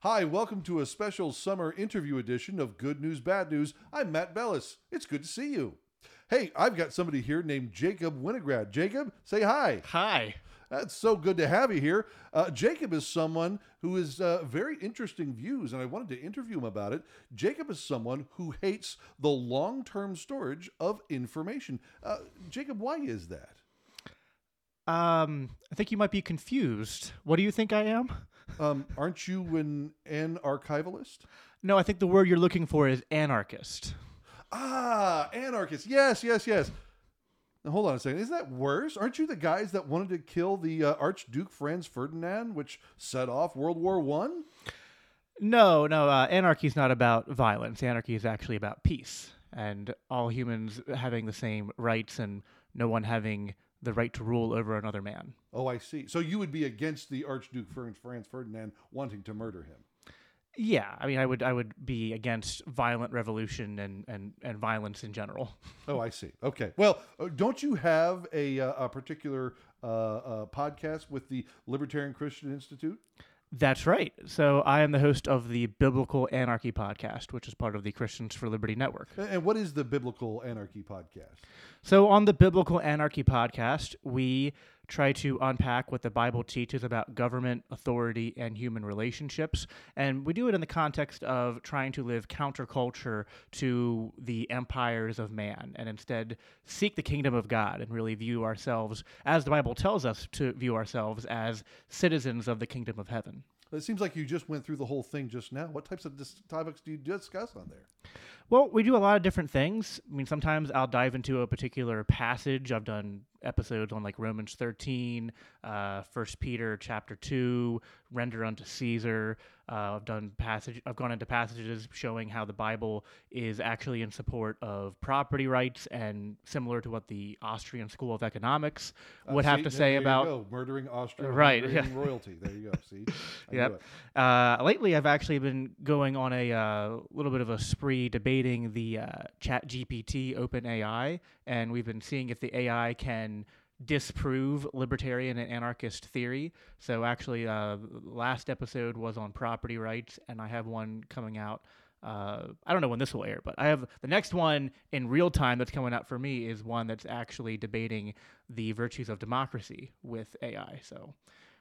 Hi, welcome to a special summer interview edition of Good News, Bad News. I'm Matt Bellis. It's good to see you. Hey, I've got somebody here named Jacob Winograd. Jacob, say hi. Hi. That's so good to have you here. Uh, Jacob is someone who has uh, very interesting views, and I wanted to interview him about it. Jacob is someone who hates the long term storage of information. Uh, Jacob, why is that? Um, I think you might be confused. What do you think I am? Um, aren't you an, an archivalist? No, I think the word you're looking for is anarchist. Ah, anarchist. Yes, yes, yes. Now, hold on a second. Isn't that worse? Aren't you the guys that wanted to kill the uh, Archduke Franz Ferdinand, which set off World War One? No, no. Uh, anarchy is not about violence. Anarchy is actually about peace and all humans having the same rights and no one having the right to rule over another man. Oh, I see. So you would be against the Archduke Franz Ferdinand wanting to murder him? Yeah, I mean, I would I would be against violent revolution and and, and violence in general. Oh, I see. Okay. Well, uh, don't you have a, uh, a particular uh, uh, podcast with the Libertarian Christian Institute? That's right. So I am the host of the Biblical Anarchy podcast, which is part of the Christians for Liberty network. And what is the Biblical Anarchy podcast? So on the Biblical Anarchy podcast, we try to unpack what the Bible teaches about government, authority, and human relationships. And we do it in the context of trying to live counterculture to the empires of man and instead seek the kingdom of God and really view ourselves, as the Bible tells us to view ourselves, as citizens of the kingdom of heaven. It seems like you just went through the whole thing just now. What types of dis- topics do you discuss on there? Well, we do a lot of different things. I mean, sometimes I'll dive into a particular passage. I've done episodes on like Romans 13, uh, 1 Peter chapter 2, render unto Caesar. Uh, I've done passage. I've gone into passages showing how the Bible is actually in support of property rights and similar to what the Austrian School of Economics would Uh, have see, to say there you about go. murdering Austria, Right, yeah. royalty. There you go. See, I Yep. Uh, lately, I've actually been going on a uh, little bit of a spree debating the uh, Chat GPT Open AI, and we've been seeing if the AI can disprove libertarian and anarchist theory. So, actually, uh, last episode was on property rights, and I have one coming out. Uh, I don't know when this will air, but I have the next one in real time that's coming out for me is one that's actually debating the virtues of democracy with AI. So,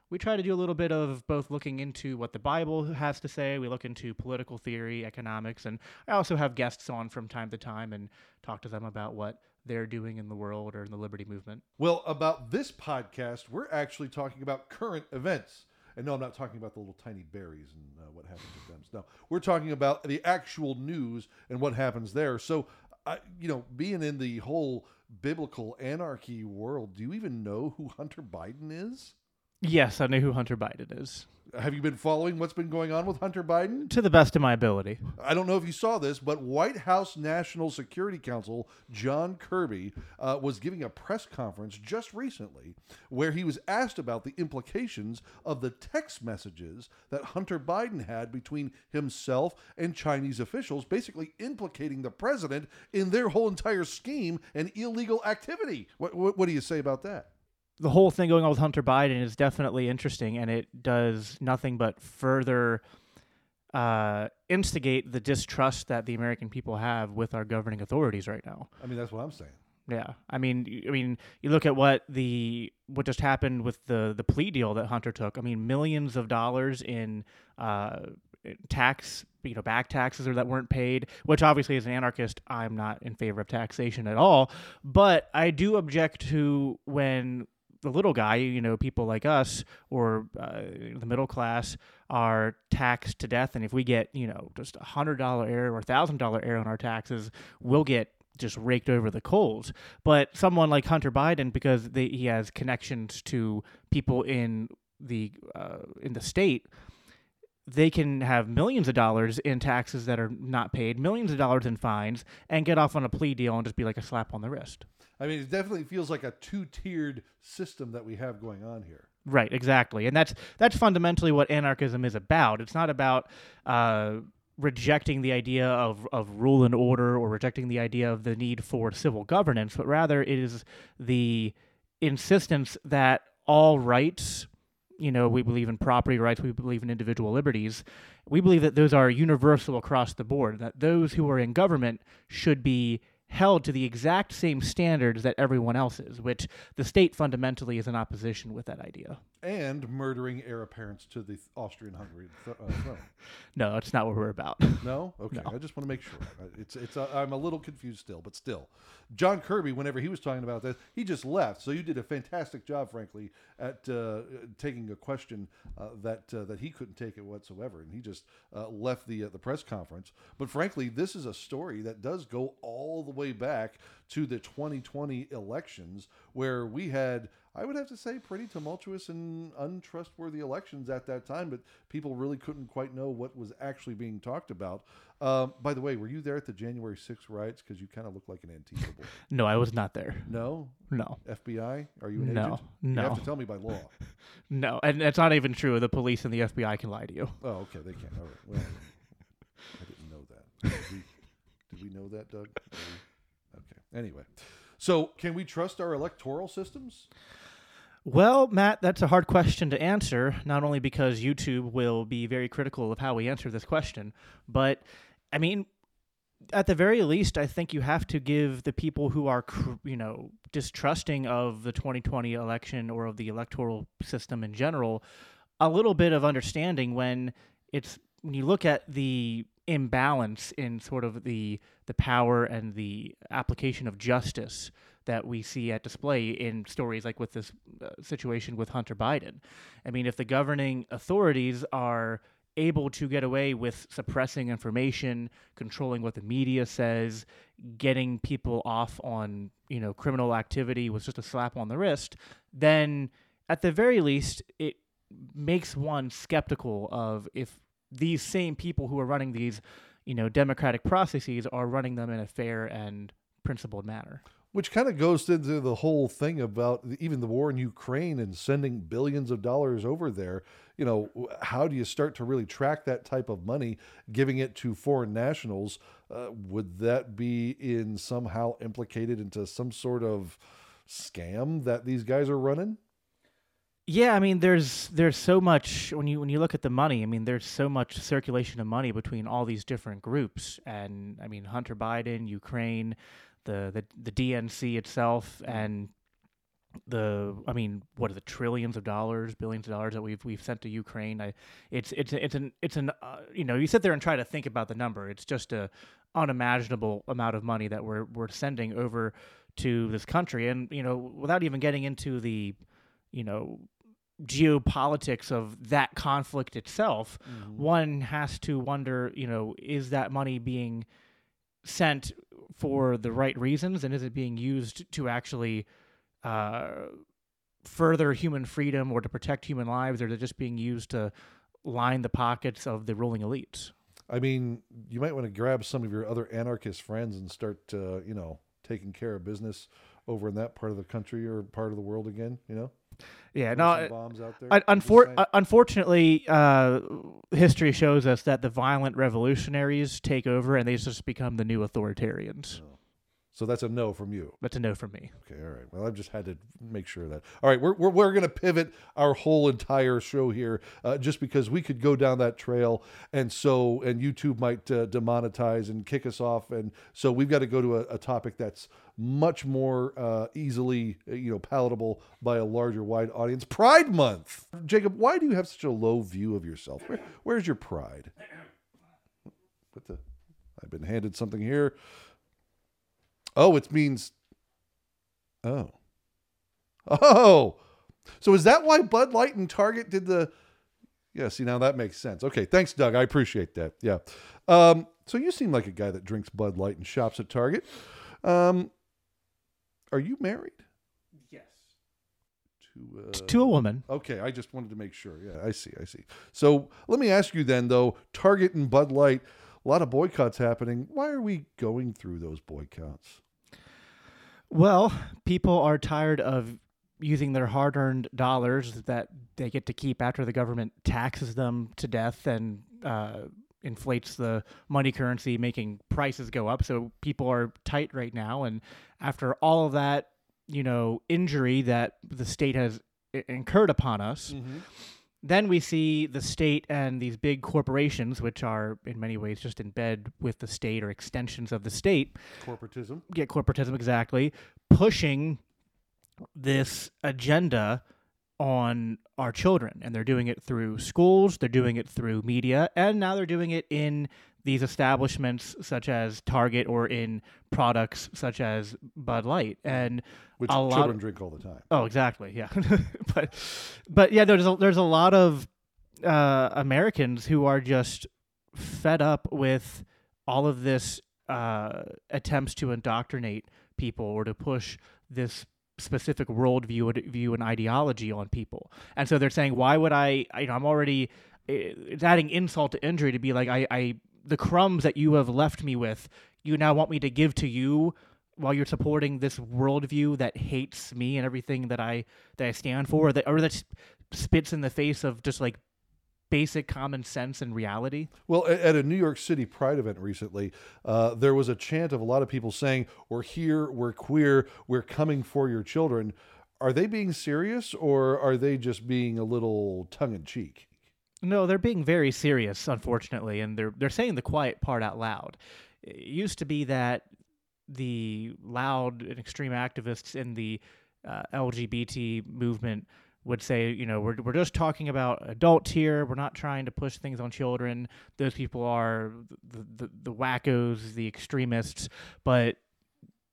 we try to do a little bit of both looking into what the Bible has to say. We look into political theory, economics, and I also have guests on from time to time and talk to them about what they're doing in the world or in the liberty movement. Well, about this podcast, we're actually talking about current events. And no, I'm not talking about the little tiny berries and uh, what happens with them. No, we're talking about the actual news and what happens there. So, I, you know, being in the whole biblical anarchy world, do you even know who Hunter Biden is? Yes, I know who Hunter Biden is. Have you been following what's been going on with Hunter Biden? To the best of my ability. I don't know if you saw this, but White House National Security Council John Kirby uh, was giving a press conference just recently where he was asked about the implications of the text messages that Hunter Biden had between himself and Chinese officials, basically implicating the president in their whole entire scheme and illegal activity. What, what, what do you say about that? The whole thing going on with Hunter Biden is definitely interesting, and it does nothing but further uh, instigate the distrust that the American people have with our governing authorities right now. I mean, that's what I'm saying. Yeah, I mean, I mean, you look at what the what just happened with the the plea deal that Hunter took. I mean, millions of dollars in uh, tax, you know, back taxes or that weren't paid. Which obviously, as an anarchist, I'm not in favor of taxation at all. But I do object to when the little guy, you know, people like us or uh, the middle class are taxed to death, and if we get, you know, just a hundred dollar error or a thousand dollar error on our taxes, we'll get just raked over the coals. But someone like Hunter Biden, because they, he has connections to people in the uh, in the state, they can have millions of dollars in taxes that are not paid, millions of dollars in fines, and get off on a plea deal and just be like a slap on the wrist. I mean, it definitely feels like a two tiered system that we have going on here. Right, exactly, and that's that's fundamentally what anarchism is about. It's not about uh, rejecting the idea of, of rule and order or rejecting the idea of the need for civil governance, but rather it is the insistence that all rights you know, we believe in property rights, we believe in individual liberties. We believe that those are universal across the board, that those who are in government should be held to the exact same standards that everyone else is, which the state fundamentally is in opposition with that idea. And murdering heir apparents to the Austrian-Hungary th- uh, throne. No, that's not what we're about. No, okay. No. I just want to make sure. It's it's. Uh, I'm a little confused still, but still, John Kirby. Whenever he was talking about this, he just left. So you did a fantastic job, frankly, at uh, taking a question uh, that uh, that he couldn't take it whatsoever, and he just uh, left the uh, the press conference. But frankly, this is a story that does go all the way back to the 2020 elections, where we had. I would have to say pretty tumultuous and untrustworthy elections at that time, but people really couldn't quite know what was actually being talked about. Um, by the way, were you there at the January 6th riots? Because you kind of look like an Antifa boy. No, I was not there. No? No, FBI? Are you an agent? No, agent? You have to tell me by law. no, and that's not even true. The police and the FBI can lie to you. Oh, okay. They can't. All right. Well, I didn't know that. Did we, did we know that, Doug? Okay. Anyway. So, can we trust our electoral systems? Well, Matt, that's a hard question to answer, not only because YouTube will be very critical of how we answer this question, but I mean, at the very least, I think you have to give the people who are, you know, distrusting of the 2020 election or of the electoral system in general a little bit of understanding when it's when you look at the imbalance in sort of the the power and the application of justice that we see at display in stories like with this uh, situation with Hunter Biden. I mean, if the governing authorities are able to get away with suppressing information, controlling what the media says, getting people off on, you know, criminal activity with just a slap on the wrist, then at the very least it makes one skeptical of if these same people who are running these, you know, democratic processes are running them in a fair and principled manner. Which kind of goes into the whole thing about even the war in Ukraine and sending billions of dollars over there. You know, how do you start to really track that type of money, giving it to foreign nationals? Uh, would that be in somehow implicated into some sort of scam that these guys are running? Yeah, I mean, there's there's so much when you when you look at the money. I mean, there's so much circulation of money between all these different groups, and I mean, Hunter Biden, Ukraine, the the the DNC itself, and the I mean, what are the trillions of dollars, billions of dollars that we've we've sent to Ukraine? I, it's it's it's an it's an uh, you know you sit there and try to think about the number. It's just a unimaginable amount of money that we're we're sending over to this country, and you know without even getting into the you know geopolitics of that conflict itself, one has to wonder, you know, is that money being sent for the right reasons and is it being used to actually uh, further human freedom or to protect human lives or is it just being used to line the pockets of the ruling elites? I mean, you might want to grab some of your other anarchist friends and start, uh, you know, taking care of business over in that part of the country or part of the world again. You know, Yeah, no, bombs out there. I'm unfor- uh, unfortunately, uh, history shows us that the violent revolutionaries take over and they just become the new authoritarians. So that's a no from you. That's a no from me. Okay, all right. Well, I've just had to make sure that. All right, we're we're, we're going to pivot our whole entire show here, uh, just because we could go down that trail, and so and YouTube might uh, demonetize and kick us off, and so we've got to go to a, a topic that's much more uh, easily, uh, you know, palatable by a larger, wide audience. Pride Month, Jacob. Why do you have such a low view of yourself? Where, where's your pride? What the? I've been handed something here. Oh, it means Oh. Oh. So is that why Bud Light and Target did the Yeah, see now that makes sense. Okay, thanks Doug. I appreciate that. Yeah. Um so you seem like a guy that drinks Bud Light and shops at Target. Um are you married? Yes. To uh, to a woman. Okay, I just wanted to make sure. Yeah, I see. I see. So let me ask you then, though Target and Bud Light, a lot of boycotts happening. Why are we going through those boycotts? Well, people are tired of using their hard earned dollars that they get to keep after the government taxes them to death and uh, inflates the money currency, making prices go up. So people are tight right now. And after all of that, you know, injury that the state has incurred upon us. Mm-hmm. Then we see the state and these big corporations, which are in many ways just in bed with the state or extensions of the state, Corporatism. get corporatism exactly, pushing this agenda on our children. And they're doing it through schools, they're doing it through media, and now they're doing it in these establishments such as Target or in products such as Bud Light. And Which A lot children drink all the time. Oh, exactly. Yeah, but but yeah, there's a, there's a lot of uh, Americans who are just fed up with all of this uh, attempts to indoctrinate people or to push this specific worldview and- view and ideology on people. And so they're saying, why would I? You know, I'm already. It's adding insult to injury to be like, I, I the crumbs that you have left me with, you now want me to give to you while you're supporting this worldview that hates me and everything that I that I stand for, or that or that spits in the face of just like basic common sense and reality. Well, at a New York City Pride event recently, uh, there was a chant of a lot of people saying, "We're here, we're queer, we're coming for your children." Are they being serious, or are they just being a little tongue in cheek? No, they're being very serious, unfortunately, and they're they're saying the quiet part out loud. It used to be that the loud and extreme activists in the uh, LGBT movement would say, you know, we're we're just talking about adults here. We're not trying to push things on children. Those people are the the, the wackos, the extremists, but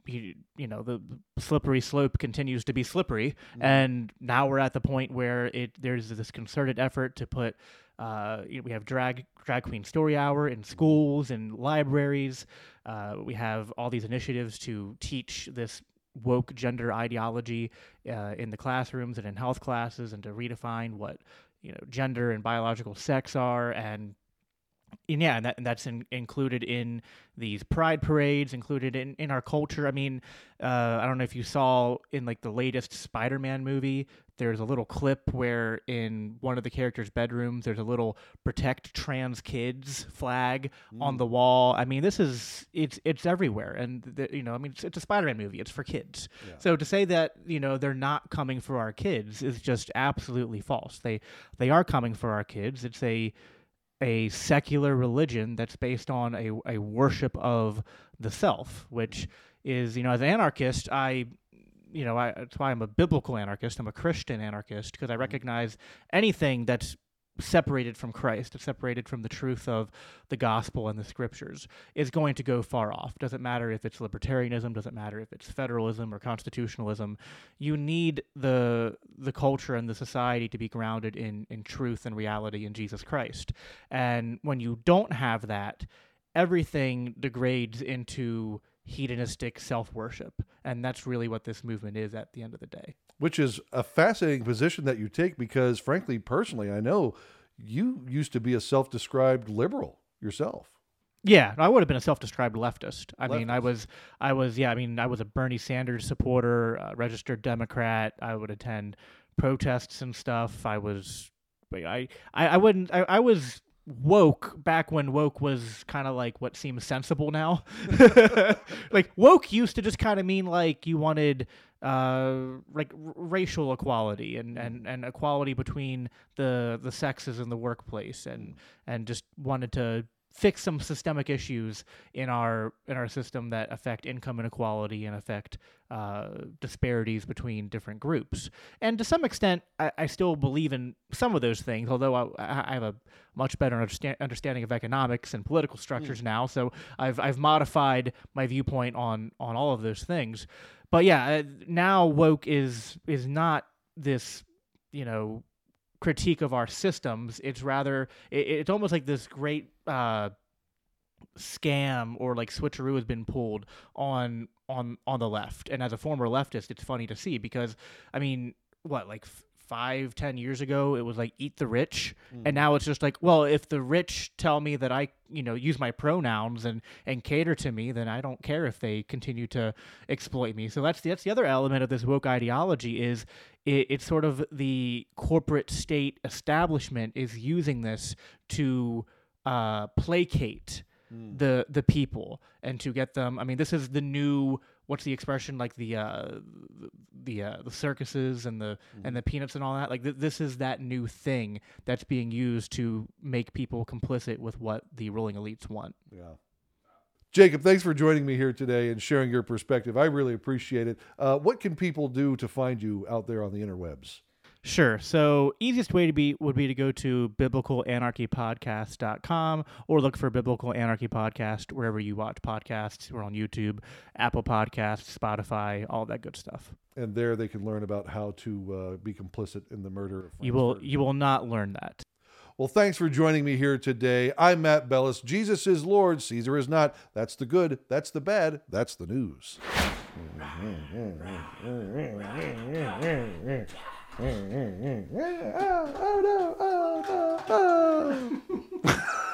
you, you know the slippery slope continues to be slippery. And now we're at the point where it there's this concerted effort to put uh, you know, we have drag drag queen story hour in schools and libraries. Uh, we have all these initiatives to teach this woke gender ideology uh, in the classrooms and in health classes and to redefine what you know gender and biological sex are and and yeah, and, that, and that's in, included in these pride parades, included in, in our culture. I mean, uh, I don't know if you saw in like the latest Spider-Man movie, there's a little clip where in one of the characters' bedrooms, there's a little "Protect Trans Kids" flag on the wall. I mean, this is it's it's everywhere, and the, you know, I mean, it's, it's a Spider-Man movie. It's for kids. Yeah. So to say that you know they're not coming for our kids is just absolutely false. They they are coming for our kids. It's a a secular religion that's based on a, a worship of the self, which is, you know, as an anarchist, I, you know, I, that's why I'm a biblical anarchist. I'm a Christian anarchist because I mm-hmm. recognize anything that's separated from Christ, separated from the truth of the gospel and the scriptures, is going to go far off. Doesn't matter if it's libertarianism, doesn't matter if it's federalism or constitutionalism. You need the the culture and the society to be grounded in in truth and reality in Jesus Christ. And when you don't have that, everything degrades into hedonistic self-worship. And that's really what this movement is at the end of the day. Which is a fascinating position that you take because, frankly, personally, I know you used to be a self-described liberal yourself. Yeah, I would have been a self-described leftist. I mean, I was, I was, yeah, I mean, I was a Bernie Sanders supporter, uh, registered Democrat. I would attend protests and stuff. I was, I, I, I wouldn't, I, I was woke back when woke was kind of like what seems sensible now. like woke used to just kind of mean like you wanted uh like r- racial equality and, and and equality between the the sexes in the workplace and and just wanted to fix some systemic issues in our in our system that affect income inequality and affect uh, disparities between different groups. And to some extent, I, I still believe in some of those things. Although I, I have a much better understand, understanding of economics and political structures now, so I've I've modified my viewpoint on on all of those things. But yeah, uh, now woke is is not this you know critique of our systems. It's rather it, it's almost like this great uh, scam or like switcheroo has been pulled on on on the left. And as a former leftist, it's funny to see because I mean, what like. Five, ten years ago, it was like eat the rich, and now it's just like, well, if the rich tell me that I, you know, use my pronouns and and cater to me, then I don't care if they continue to exploit me. So that's the, that's the other element of this woke ideology is it, it's sort of the corporate state establishment is using this to uh, placate the the people and to get them. I mean, this is the new. What's the expression like the uh, the the, uh, the circuses and the and the peanuts and all that? Like th- this is that new thing that's being used to make people complicit with what the ruling elites want. Yeah. Jacob, thanks for joining me here today and sharing your perspective. I really appreciate it. Uh, what can people do to find you out there on the interwebs? Sure. So easiest way to be would be to go to biblicalanarchypodcast.com or look for Biblical Anarchy Podcast wherever you watch podcasts. We're on YouTube, Apple Podcasts, Spotify, all that good stuff. And there they can learn about how to uh, be complicit in the murder of You will Frankfurt. you will not learn that. Well, thanks for joining me here today. I'm Matt Bellis. Jesus is Lord, Caesar is not. That's the good, that's the bad, that's the news. Mm, mm, mm. oh, no, oh, no, oh. oh, oh, oh.